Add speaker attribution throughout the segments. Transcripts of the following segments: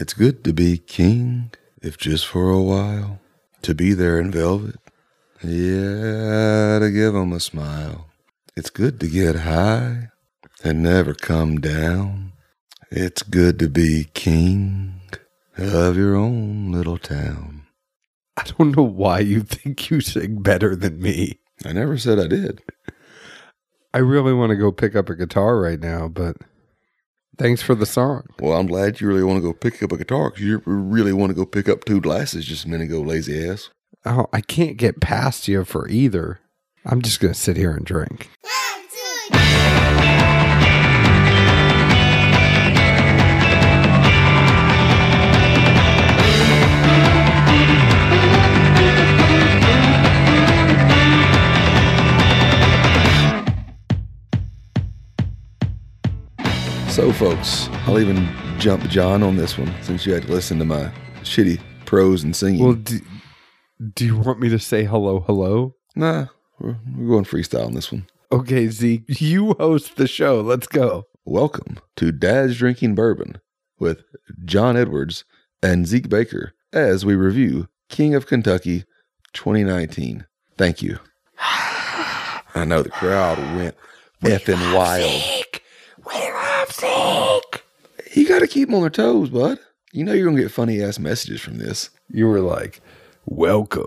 Speaker 1: It's good to be king, if just for a while. To be there in velvet. Yeah, to give 'em a smile. It's good to get high and never come down. It's good to be king of your own little town.
Speaker 2: I don't know why you think you sing better than me.
Speaker 1: I never said I did.
Speaker 2: I really want to go pick up a guitar right now, but thanks for the song.
Speaker 1: Well, I'm glad you really want to go pick up a guitar because you really want to go pick up two glasses just a minute ago, lazy ass.
Speaker 2: Oh, I can't get past you for either. I'm just going to sit here and drink.
Speaker 1: So, folks, I'll even jump John on this one since you had to listen to my shitty prose and singing.
Speaker 2: Well, do, do you want me to say hello, hello?
Speaker 1: nah, we're, we're going freestyle on this one.
Speaker 2: Okay, Zeke, you host the show. Let's go.
Speaker 1: Welcome to Dad's Drinking Bourbon with John Edwards and Zeke Baker as we review King of Kentucky 2019. Thank you. I know the crowd went effing wild.
Speaker 2: Zeke.
Speaker 1: You got to keep them on their toes, bud. You know you're going to get funny ass messages from this.
Speaker 2: You were like, welcome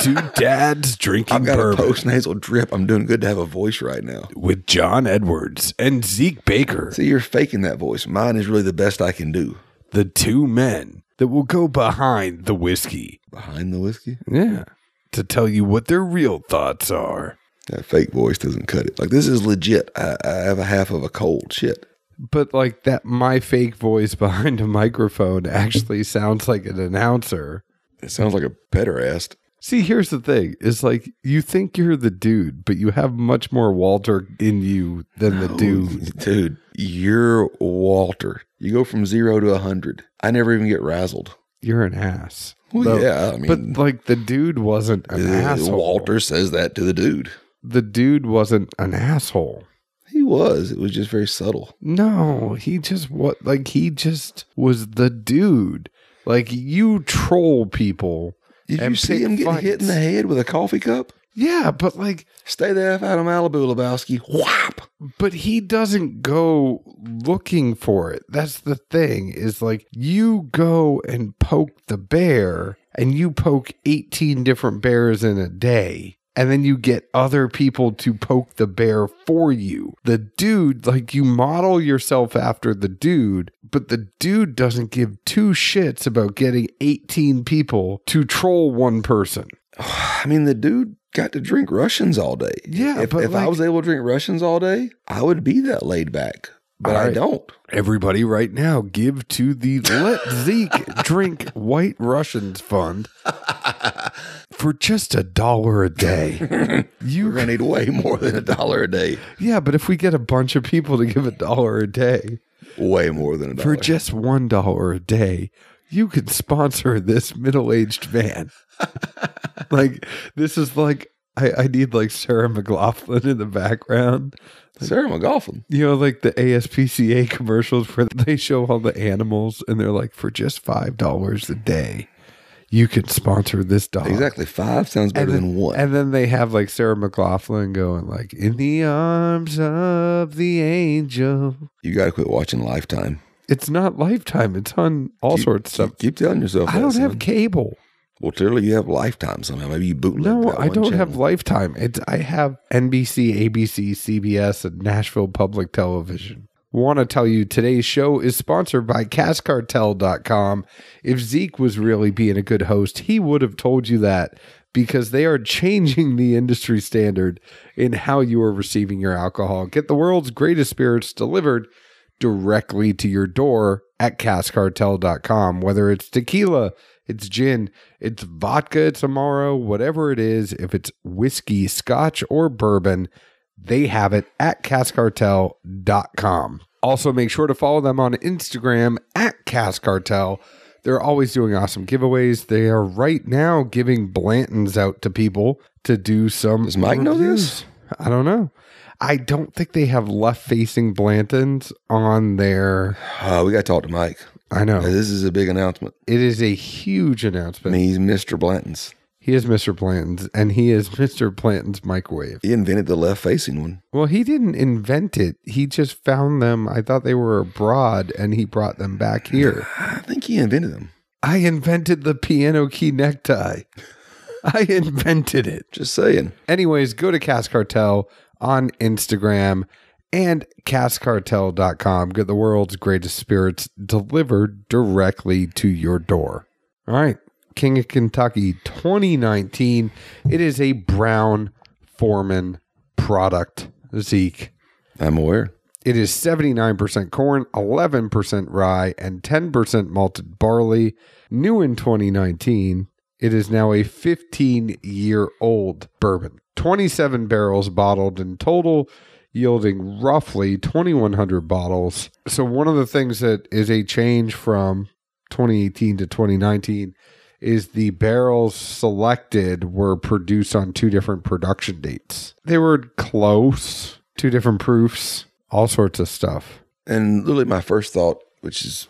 Speaker 2: to Dad's Drinking
Speaker 1: I've got a
Speaker 2: Bourbon
Speaker 1: post nasal drip. I'm doing good to have a voice right now.
Speaker 2: with John Edwards and Zeke Baker,
Speaker 1: See, you're faking that voice. Mine is really the best I can do.
Speaker 2: the two men that will go behind the whiskey.
Speaker 1: Behind the whiskey,
Speaker 2: Yeah. To tell you what their real thoughts are.
Speaker 1: that fake voice doesn't cut it. Like this is legit. I, I have a half of a cold. Shit.
Speaker 2: But like that, my fake voice behind a microphone actually sounds like an announcer.
Speaker 1: It sounds like a pederast.
Speaker 2: See, here's the thing: is like you think you're the dude, but you have much more Walter in you than the dude.
Speaker 1: Dude, you're Walter. You go from zero to a hundred. I never even get razzled.
Speaker 2: You're an ass.
Speaker 1: Well,
Speaker 2: Though-
Speaker 1: yeah, I
Speaker 2: but like the dude wasn't an
Speaker 1: uh,
Speaker 2: asshole.
Speaker 1: Walter says that to the dude.
Speaker 2: the dude wasn't an asshole.
Speaker 1: He was. It was just very subtle.
Speaker 2: No, he just what like he just was the dude. Like you troll people.
Speaker 1: Did you see him getting hit in the head with a coffee cup?
Speaker 2: Yeah, but like
Speaker 1: Stay the F out of Malibu, Lebowski. Whap!
Speaker 2: but he doesn't go looking for it. That's the thing is like you go and poke the bear and you poke 18 different bears in a day. And then you get other people to poke the bear for you. The dude, like you model yourself after the dude, but the dude doesn't give two shits about getting 18 people to troll one person.
Speaker 1: I mean, the dude got to drink Russians all day.
Speaker 2: Yeah,
Speaker 1: if, if I was able to drink Russians all day, I would be that laid back. But
Speaker 2: All
Speaker 1: I don't.
Speaker 2: Everybody, right now, give to the Let Zeke Drink White Russians Fund for just a dollar a day. You're
Speaker 1: gonna need way more than a dollar a day.
Speaker 2: yeah, but if we get a bunch of people to give a dollar a day
Speaker 1: Way more than a dollar.
Speaker 2: for just one dollar a day, you could sponsor this middle-aged man. like this is like I, I need like Sarah McLachlan in the background.
Speaker 1: Sarah McLachlan.
Speaker 2: You know, like the ASPCA commercials where they show all the animals and they're like, for just five dollars a day, you can sponsor this dog.
Speaker 1: Exactly. Five sounds better
Speaker 2: then,
Speaker 1: than one.
Speaker 2: and then they have like Sarah McLachlan going like, in the arms of the angel.
Speaker 1: you got to quit watching Lifetime.
Speaker 2: It's not Lifetime. It's on all
Speaker 1: Keep-
Speaker 2: sorts of stuff.
Speaker 1: Keep, telling yourself.
Speaker 2: I don't have cable.
Speaker 1: Well, clearly you have Lifetime somehow. Maybe you bootleg.
Speaker 2: No, I don't have. Lifetime. It's I have NBC, ABC, CBS, and Nashville Public Television. Want to tell you today's show is sponsored by CaskCartel.com. If Zeke was really being a good host, he would have told you that because they are changing the industry standard in how you are receiving your alcohol. Get the world's greatest spirits delivered directly to your door at CaskCartel.com. Whether it's tequila, it's gin, it's vodka, Amaro, whatever it is, if it's whiskey, scotch, or bourbon, they have it at CaskCartel.com. Also, make sure to follow them on Instagram at CaskCartel. They're always doing awesome giveaways. They are right now giving Blantons out to people to do some.
Speaker 1: Does Mike know this?
Speaker 2: I don't know. I don't think they have left facing Blantons on their.
Speaker 1: Uh, we got to talk to Mike.
Speaker 2: I know.
Speaker 1: This is a big announcement.
Speaker 2: It is a huge
Speaker 1: I
Speaker 2: announcement.
Speaker 1: mean, he's Mr. Blanton's.
Speaker 2: He is Mr. Blanton's, and he is Mr. Blanton's microwave.
Speaker 1: He invented the left facing one.
Speaker 2: Well, he didn't invent it. He just found them. I thought they were abroad, and he brought them back here.
Speaker 1: I think he invented them.
Speaker 2: I invented the piano key necktie. I invented it.
Speaker 1: Just saying.
Speaker 2: Anyways, go to Cask Cartel on Instagram and caskcartel.com. Get the world's greatest spirits delivered directly to your door. All right. King of Kentucky 2019. It is a Brown Foreman product, Zeke.
Speaker 1: I'm aware.
Speaker 2: It is 79% corn, 11% rye, and 10% malted barley. New in 2019, it is now a 15 year old bourbon. 27 barrels bottled in total, yielding roughly 2,100 bottles. So, one of the things that is a change from 2018 to 2019 is the barrels selected were produced on two different production dates. They were close, two different proofs, all sorts of stuff.
Speaker 1: And literally, my first thought, which is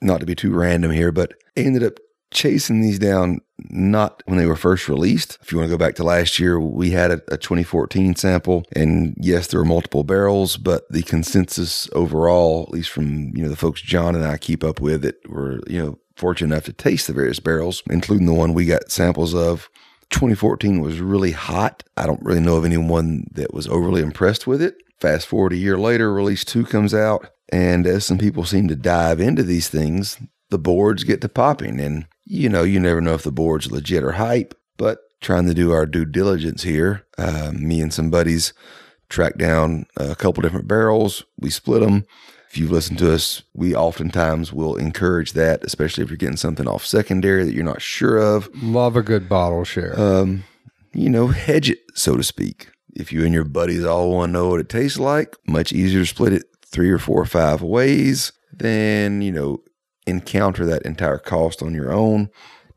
Speaker 1: not to be too random here, but I ended up chasing these down not when they were first released. If you want to go back to last year, we had a, a 2014 sample, and yes, there were multiple barrels, but the consensus overall, at least from you know the folks John and I keep up with, it were you know fortunate enough to taste the various barrels, including the one we got samples of. 2014 was really hot. I don't really know of anyone that was overly impressed with it. Fast forward a year later, release two comes out, and as some people seem to dive into these things, the boards get to popping. And you know, you never know if the board's legit or hype, but trying to do our due diligence here, uh, me and some buddies tracked down a couple different barrels. We split them. If you've listened to us, we oftentimes will encourage that, especially if you're getting something off secondary that you're not sure of.
Speaker 2: Love a good bottle share.
Speaker 1: Um, you know, hedge it, so to speak. If you and your buddies all want to know what it tastes like, much easier to split it three or four or five ways than, you know, encounter that entire cost on your own.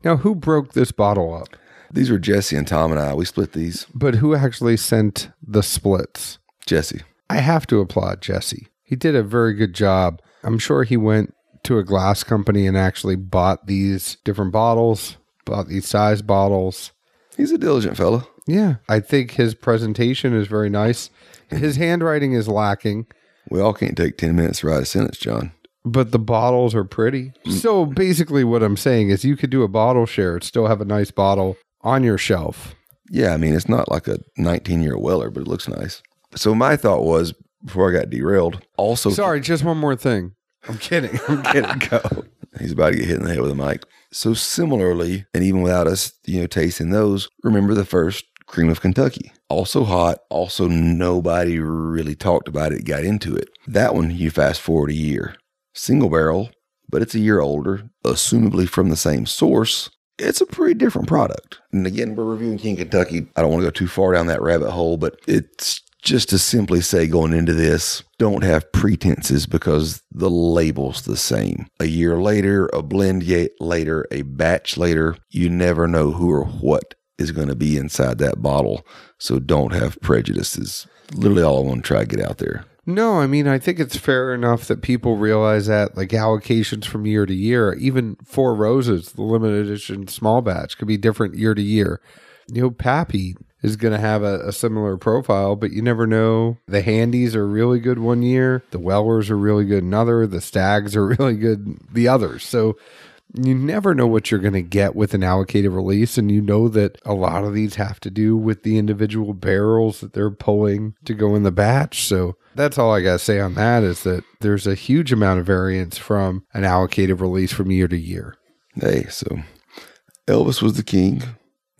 Speaker 2: now, who broke this bottle up?
Speaker 1: These were Jesse and Tom and I. We split these.
Speaker 2: But who actually sent the splits?
Speaker 1: Jesse.
Speaker 2: I have to applaud Jesse. He did a very good job. I'm sure he went to a glass company and actually bought these different bottles, bought these size bottles.
Speaker 1: He's a diligent fellow.
Speaker 2: Yeah, I think his presentation is very nice. His handwriting is lacking,
Speaker 1: We all can't take 10 minutes to write a sentence, John.
Speaker 2: but the bottles are pretty. Mm. So basically, what I'm saying is you could do a bottle share, and still have a nice bottle on your shelf.
Speaker 1: Yeah, I mean, it's not like a 19 year Weller, but it looks nice. So my thought was before I got derailed, also,
Speaker 2: Sorry, just one more thing. I'm kidding. I'm kidding. Go.
Speaker 1: he's about to get hit in the head with a mic. So similarly, and even without us, you know, tasting those, remember the first cream of Kentucky. Also hot, also nobody really talked about it, got into it. That one, you fast forward a year. Single barrel, but it's a year older, assumably from the same source. It's a pretty different product. And again, we're reviewing King Kentucky. I don't want to go too far down that rabbit hole, but it's just to simply say going into this, don't have pretenses because the label's the same. A year later, a blend later, a batch later, you never know who or what is going to be inside that bottle. So don't have prejudices. Literally all I want to try to get out there.
Speaker 2: No, I mean, I think it's fair enough that people realize that, like allocations from year to year, even Four Roses, the limited edition small batch, could be different year to year. You know, Pappy is going to have a, a similar profile, but you never know. The Handies are really good one year, the Wellers are really good another, the Stags are really good the others. So you never know what you're going to get with an allocated release. And you know that a lot of these have to do with the individual barrels that they're pulling to go in the batch. So that's all I got to say on that is that there's a huge amount of variance from an allocated release from year to year.
Speaker 1: Hey, so Elvis was the king.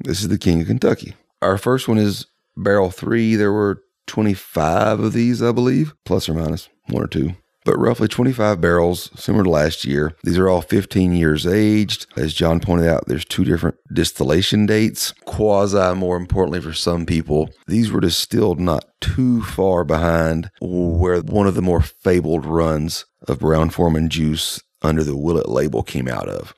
Speaker 1: This is the king of Kentucky. Our first one is barrel three. There were 25 of these, I believe, plus or minus one or two, but roughly 25 barrels, similar to last year. These are all 15 years aged. As John pointed out, there's two different distillation dates. Quasi, more importantly for some people, these were distilled not too far behind where one of the more fabled runs of Brown-Forman juice under the Willett label came out of.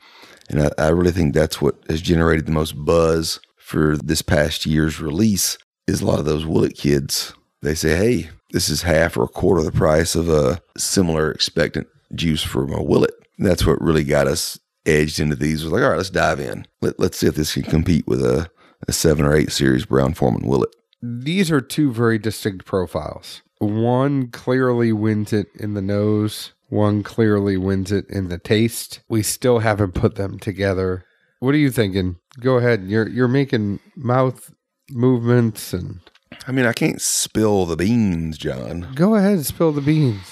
Speaker 1: And I, I really think that's what has generated the most buzz for this past year's release is a lot of those Willett kids. They say, hey, this is half or a quarter of the price of a similar expectant juice from a Willett. That's what really got us edged into these. Was like, all right, let's dive in. Let, let's see if this can compete with a, a seven or eight series Brown-Forman. Will it?
Speaker 2: These are two very distinct profiles. One clearly wins it in the nose, one clearly wins it in the taste. We still haven't put them together. What are you thinking? Go ahead. You're you're making mouth movements and
Speaker 1: I mean, I can't spill the beans, John.
Speaker 2: go ahead and spill the beans.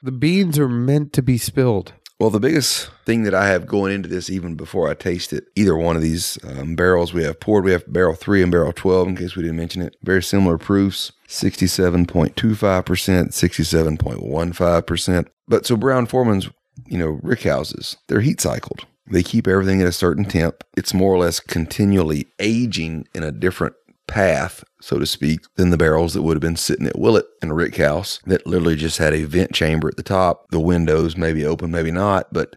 Speaker 2: The beans are meant to be spilled.
Speaker 1: Well, the biggest thing that I have going into this, even before I taste it, either one of these um, barrels we have poured, we have barrel three and barrel 12, in case we didn't mention it. Very similar proofs 67.25%, 67.15%. But so Brown-Forman's, you know, rick houses, they're heat cycled. They keep everything at a certain temp. It's more or less continually aging in a different path, so to speak, than the barrels that would have been sitting at Willett in a rick house that literally just had a vent chamber at the top, the windows maybe open, maybe not, but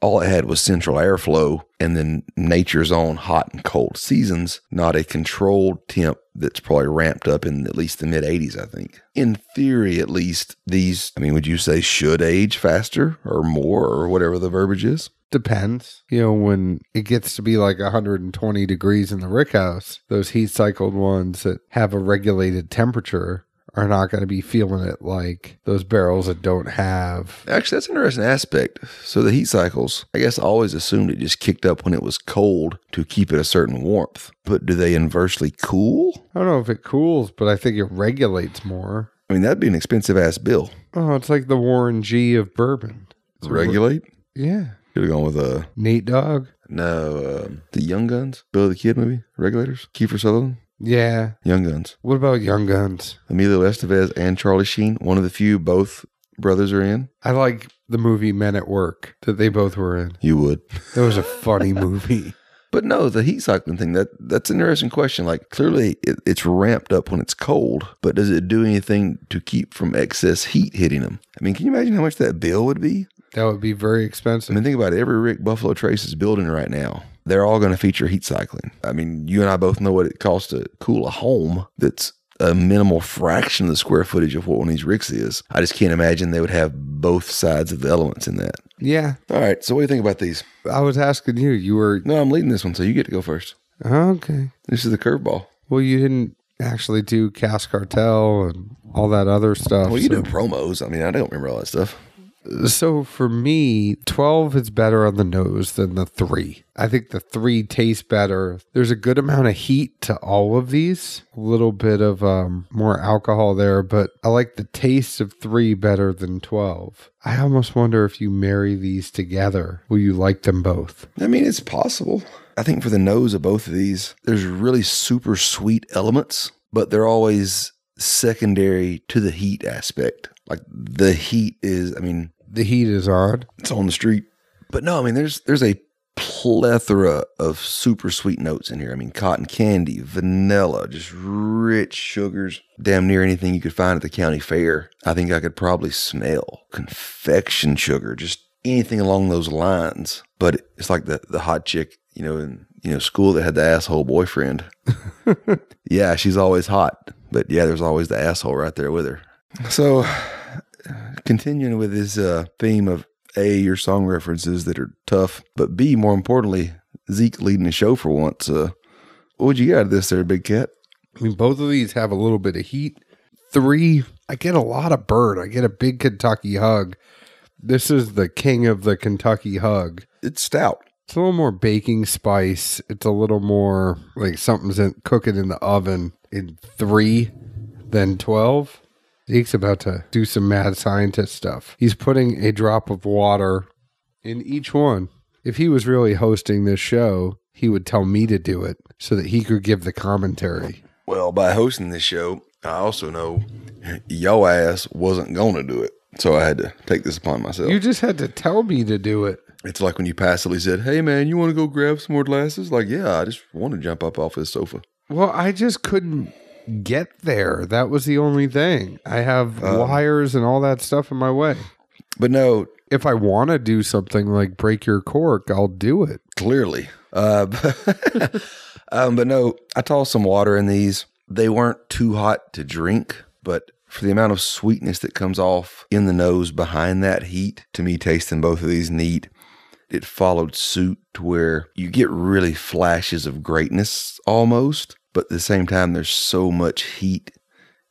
Speaker 1: all it had was central airflow and then nature's own hot and cold seasons, not a controlled temp that's probably ramped up in at least the mid 80s, I think. In theory, at least, these, I mean, would you say should age faster or more or whatever the verbiage is?
Speaker 2: Depends. You know, when it gets to be like 120 degrees in the rick house, those heat cycled ones that have a regulated temperature are not going to be feeling it like those barrels that don't have.
Speaker 1: Actually, that's an interesting aspect. So the heat cycles, I guess I always assumed it just kicked up when it was cold to keep it a certain warmth. But do they inversely cool?
Speaker 2: I don't know if it cools, but I think it regulates more.
Speaker 1: I mean, that'd be an expensive ass bill.
Speaker 2: Oh, it's like the Warren G of bourbon.
Speaker 1: It's Regulate?
Speaker 2: Yeah.
Speaker 1: Could have gone with uh
Speaker 2: Nate Dogg.
Speaker 1: no um, the Young Guns, Bill the Kid movie, Regulators, Kiefer Sutherland,
Speaker 2: Yeah.
Speaker 1: Young Guns,
Speaker 2: What about Young Guns?
Speaker 1: Emilio Estevez and Charlie Sheen, one of the few both brothers are in.
Speaker 2: I like the movie Men at Work that they both were in.
Speaker 1: You would.
Speaker 2: That was a funny movie.
Speaker 1: But no, the heat cycling thing, that that's an interesting question. Like clearly it, it's ramped up when it's cold, but does it do anything to keep from excess heat hitting them? I mean, can you imagine how much that bill would be?
Speaker 2: That would be very expensive.
Speaker 1: I mean, think about it. Every Rick Buffalo Trace is building right now. They're all going to feature heat cycling. I mean, you and I both know what it costs to cool a home that's a minimal fraction of the square footage of what one of these Ricks is. I just can't imagine they would have both sides of the elements in that.
Speaker 2: Yeah.
Speaker 1: All right. So, what do you think about these?
Speaker 2: I was asking you. You were
Speaker 1: No, I'm leading this one, so you get to go first.
Speaker 2: okay.
Speaker 1: This is the curveball.
Speaker 2: Well, you didn't actually do Cask Cartel and all that other stuff.
Speaker 1: Well, you
Speaker 2: so.
Speaker 1: do promos. I mean, I don't remember all that stuff.
Speaker 2: So for me, 12 is better on the nose than the three. I think the three tastes better. There's a good amount of heat to all of these, a little bit of um, more alcohol there, but I like the taste of three better than 12. I almost wonder if you marry these together, will you like them both?
Speaker 1: I mean, it's possible. I think for the nose of both of these, there's really super sweet elements, but they're always secondary to the heat aspect. Like the heat is, I mean,
Speaker 2: The heat is on.
Speaker 1: it's on the street. But no, I mean, there's there's a plethora of super sweet notes in here. I mean, cotton candy, vanilla, just rich sugars, damn near anything you could find at the county fair. I think I could probably smell confection sugar, just anything along those lines. But it's like the the hot chick, you know, in you know school that had the asshole boyfriend. yeah, she's always hot, but yeah, there's always the asshole right there with her. So, continuing with this uh, theme of a your song references that are tough, but b more importantly, Zeke leading the show for once. Uh, what would you get out of this, there, Big Cat?
Speaker 2: I mean, both of these have a little bit of heat. Three, I get a lot of bird. I get a big Kentucky hug. This is the king of the Kentucky hug.
Speaker 1: It's stout.
Speaker 2: It's a little more baking spice. It's a little more like something's in, cooking in the oven in three than 12. Zeke's about to do some mad scientist stuff. He's putting a drop of water in each one. If he was really hosting this show, he would tell me to do it so that he could give the commentary.
Speaker 1: Well, by hosting this show, I also know yo ass wasn't going to do it. So I had to take this upon myself.
Speaker 2: You just had to tell me to do it.
Speaker 1: it's like when you passively said, Hey man, you want to go grab some more glasses? Like, yeah, I just want to jump up off this sofa.
Speaker 2: Well, I just couldn't get there. That was the only thing. I have wires and all that stuff in my way.
Speaker 1: But no,
Speaker 2: If I want to do something like break your cork, I'll do it.
Speaker 1: clearly. Uh, um, but no, I tossed some water in these. They weren't too hot to drink, but for the amount of sweetness that comes off in the nose behind that heat, to me, tasting both of these neat, it followed suit to where you get really flashes of greatness almost, but at the same time, there's so much heat.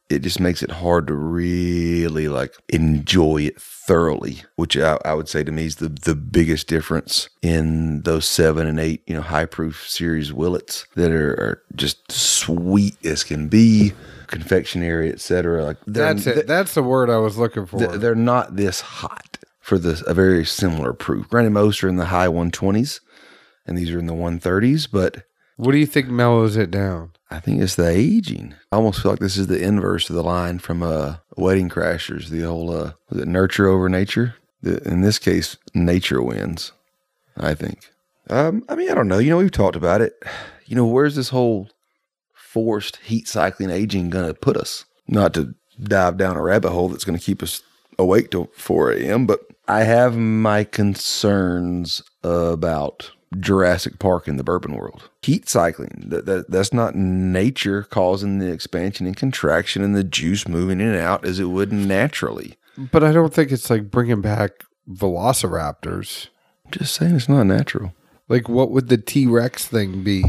Speaker 1: It just makes it hard to really like enjoy it thoroughly, which I, I would say to me is the, the biggest difference in those seven and eight, you know, high proof series Willetts that are, are just sweet as can be, confectionery, etc. Like
Speaker 2: That's it. That's the word I was looking for.
Speaker 1: th- they're not this hot for the a very similar proof. Granted, most are in the high 120s, and these are in the 130s. But
Speaker 2: what do you think mellows it down?
Speaker 1: I think it's the aging. I almost feel like this is the inverse of the line from uh, Wedding Crashers. The whole uh, was it nurture over nature? The, in this case, nature wins. I think. Um, I mean, I don't know. You know, we've talked about it. You know, where's this whole forced heat cycling aging going to put us? Not to dive down a rabbit hole that's going to keep us awake till 4 a.m., but I have my concerns about Jurassic Park in the bourbon world. Heat cycling, that, that, that's not nature causing the expansion and contraction and the juice moving in and out as it would naturally.
Speaker 2: But I don't think it's like bringing back velociraptors.
Speaker 1: I'm Just saying it's not natural.
Speaker 2: Like, what would the T Rex thing be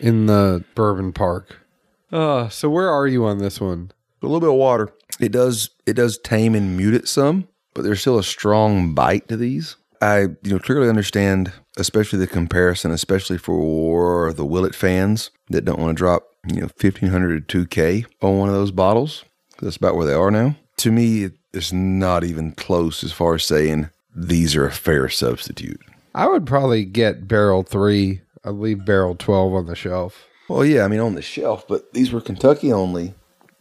Speaker 2: in the bourbon park? Uh, so where are you on this one?
Speaker 1: A little bit of water. It does it does tame and mute it some, but there's still a strong bite to these. I you know clearly understand, especially the comparison, especially for the Willett fans that don't want to drop you know fifteen hundred to two k on one of those bottles. That's about where they are now. To me, it's not even close as far as saying these are a fair substitute.
Speaker 2: I would probably get barrel three. I'd leave barrel 12 on the shelf.
Speaker 1: Well, yeah, I mean on the shelf, but these were Kentucky only,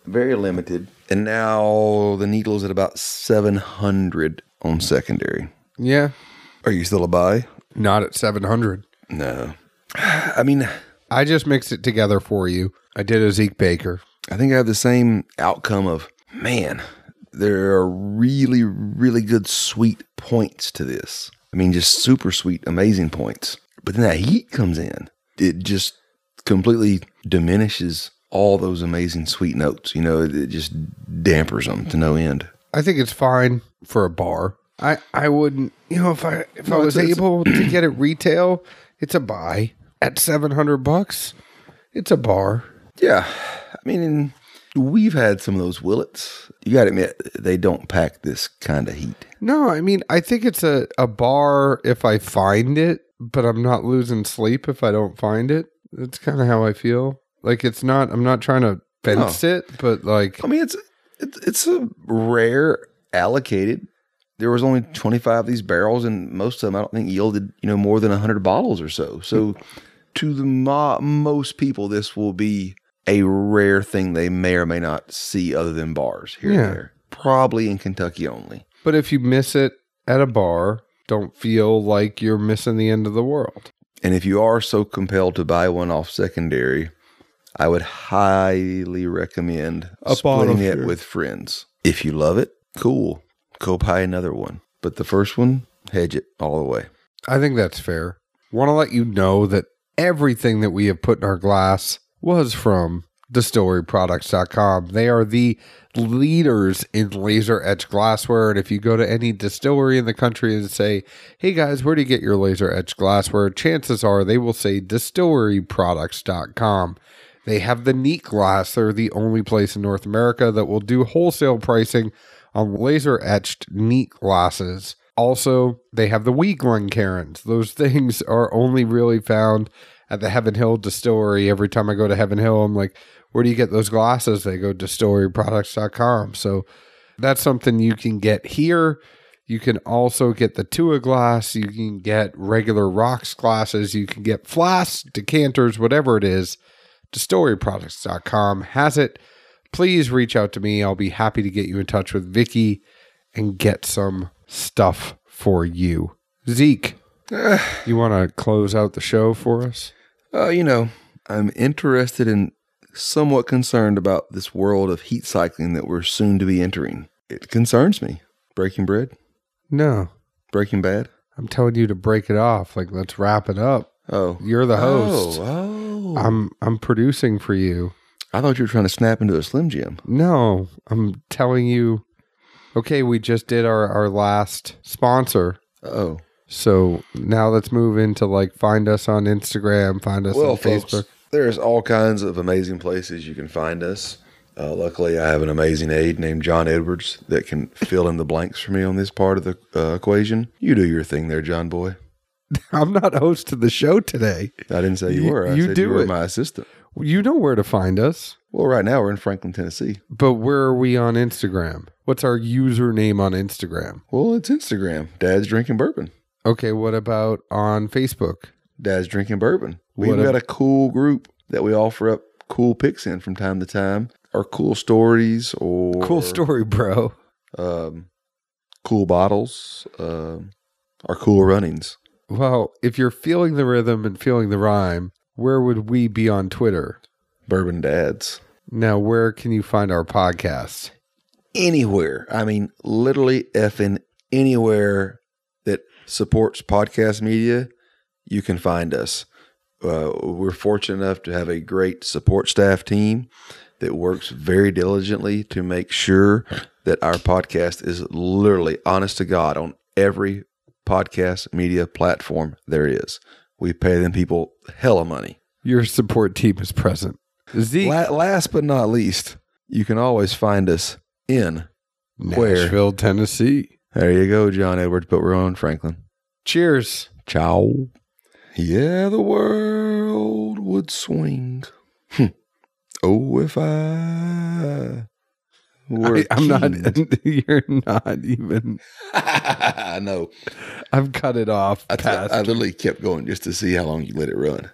Speaker 1: very limited, and now the needle's at about seven hundred on secondary.
Speaker 2: Yeah.
Speaker 1: Are you still a buy?
Speaker 2: Not at 700.
Speaker 1: No. I mean,
Speaker 2: I just mixed it together for you. I did a Zeke Baker.
Speaker 1: I think I have the same outcome of man. There are really, really good sweet points to this. I mean, just super sweet, amazing points. But then that heat comes in. It just completely diminishes all those amazing sweet notes. You know, it, it just dampers them to no end.
Speaker 2: I think it's fine for a bar. I, I wouldn't, you know, if I if I was able to get it retail, it's a buy at seven hundred bucks. It's a bar.
Speaker 1: Yeah. I mean, we've had some of those Willetts. You got to admit, they don't pack this kind of heat.
Speaker 2: No, I mean, I think it's a, a bar if I find it, but I'm not losing sleep if I don't find it. That's kind of how I feel. Like it's not. I'm not trying to fence oh. it, but like
Speaker 1: I mean, it's it's it's a rare allocated. There was only 25 of these barrels, and most of them I don't think yielded you know more than 100 bottles or so. So, to the mo- most people, this will be a rare thing they may or may not see other than bars here
Speaker 2: Yeah.
Speaker 1: and there. Probably in Kentucky only.
Speaker 2: But if you miss it at a bar, don't feel like you're missing the end of the world.
Speaker 1: And if you are so compelled to buy one off secondary, I would highly recommend
Speaker 2: A
Speaker 1: splitting it with friends. If you love it, cool. Go buy another one. But the first one, hedge it all the way.
Speaker 2: I think that's fair. Want to let you know that everything that we have put in our glass was from distilleryproducts.com. They are the leaders in laser etched glassware. And if you go to any distillery in the country and say, hey guys, where do you get your laser etched glassware? Chances are they will say distilleryproducts.com. They have the neat glass. They're the only place in North America that will do wholesale pricing on laser etched neat glasses. Also, they have the Wee Glencairns. Those things are only really found at the Heaven Hill distillery. Every time I go to Heaven Hill, I'm like, where do you get those glasses? They go to distilleryproducts.com. So that's something you can get here. You can also get the Tua glass. You can get regular rocks glasses. You can get flasks, decanters, whatever it is. Distilleryproducts.com has it. Please reach out to me. I'll be happy to get you in touch with Vicky and get some stuff for you. Zeke, you want to close out the show for us?
Speaker 1: Uh, you know, I'm interested and somewhat concerned about this world of heat cycling that we're soon to be entering. It concerns me. Breaking Bread,
Speaker 2: No,
Speaker 1: Breaking Bad.
Speaker 2: I'm telling you to break it off. Like, let's wrap it up.
Speaker 1: Oh,
Speaker 2: You're the host.
Speaker 1: Oh, oh.
Speaker 2: I'm I'm producing for you.
Speaker 1: I thought you were trying to snap into a Slim Jim.
Speaker 2: No, I'm telling you. Okay, we just did our our last sponsor.
Speaker 1: Oh,
Speaker 2: So now let's move into like find us on Instagram, find us
Speaker 1: Well,
Speaker 2: on
Speaker 1: folks,
Speaker 2: Facebook.
Speaker 1: there's all kinds of amazing places you can find us. Uh, luckily, I have an amazing aide named John Edwards that can fill in the blanks for me on this part of the uh, equation. You do your thing there, John Boy.
Speaker 2: I'm not host of the show today.
Speaker 1: I didn't say you,
Speaker 2: You-
Speaker 1: were. I
Speaker 2: you
Speaker 1: said
Speaker 2: do
Speaker 1: you were
Speaker 2: it.
Speaker 1: my assistant.
Speaker 2: You know where to find us,
Speaker 1: Well, right now we're in Franklin, Tennessee.
Speaker 2: but where are we on Instagram? What's our username on Instagram?
Speaker 1: Well, it's Instagram. Dad's drinking bourbon.
Speaker 2: Okay, what about on Facebook?
Speaker 1: Dad's drinking bourbon. We've got a cool group that we offer up cool picks in from time to time, or cool stories, or
Speaker 2: Cool story, bro.
Speaker 1: um, cool bottles, um, or cool runnings.
Speaker 2: Well, if you're feeling the rhythm and feeling the rhyme, where would we be on Twitter?
Speaker 1: Bourbon Dads.
Speaker 2: Now, where can you find our podcast?
Speaker 1: Anywhere. I mean, literally effing anywhere that supports podcast media, you can find us. Uh, we're fortunate enough to have a great support staff team that works very diligently to make sure that our podcast is literally honest to God on every podcast media platform there is. We pay them people hella money.
Speaker 2: Your support team is present. Zeke,
Speaker 1: La- last but not least, you can always find us in. where?
Speaker 2: Nashville, Tennessee.
Speaker 1: There you go, John Edwards, but we're on Franklin.
Speaker 2: Cheers.
Speaker 1: Ciao. Yeah, the world would swing. Hmm. oh, if I.
Speaker 2: I, I'm not. You're not even.
Speaker 1: I know.
Speaker 2: I've cut it off.
Speaker 1: I literally kept going just to see how long you let it run.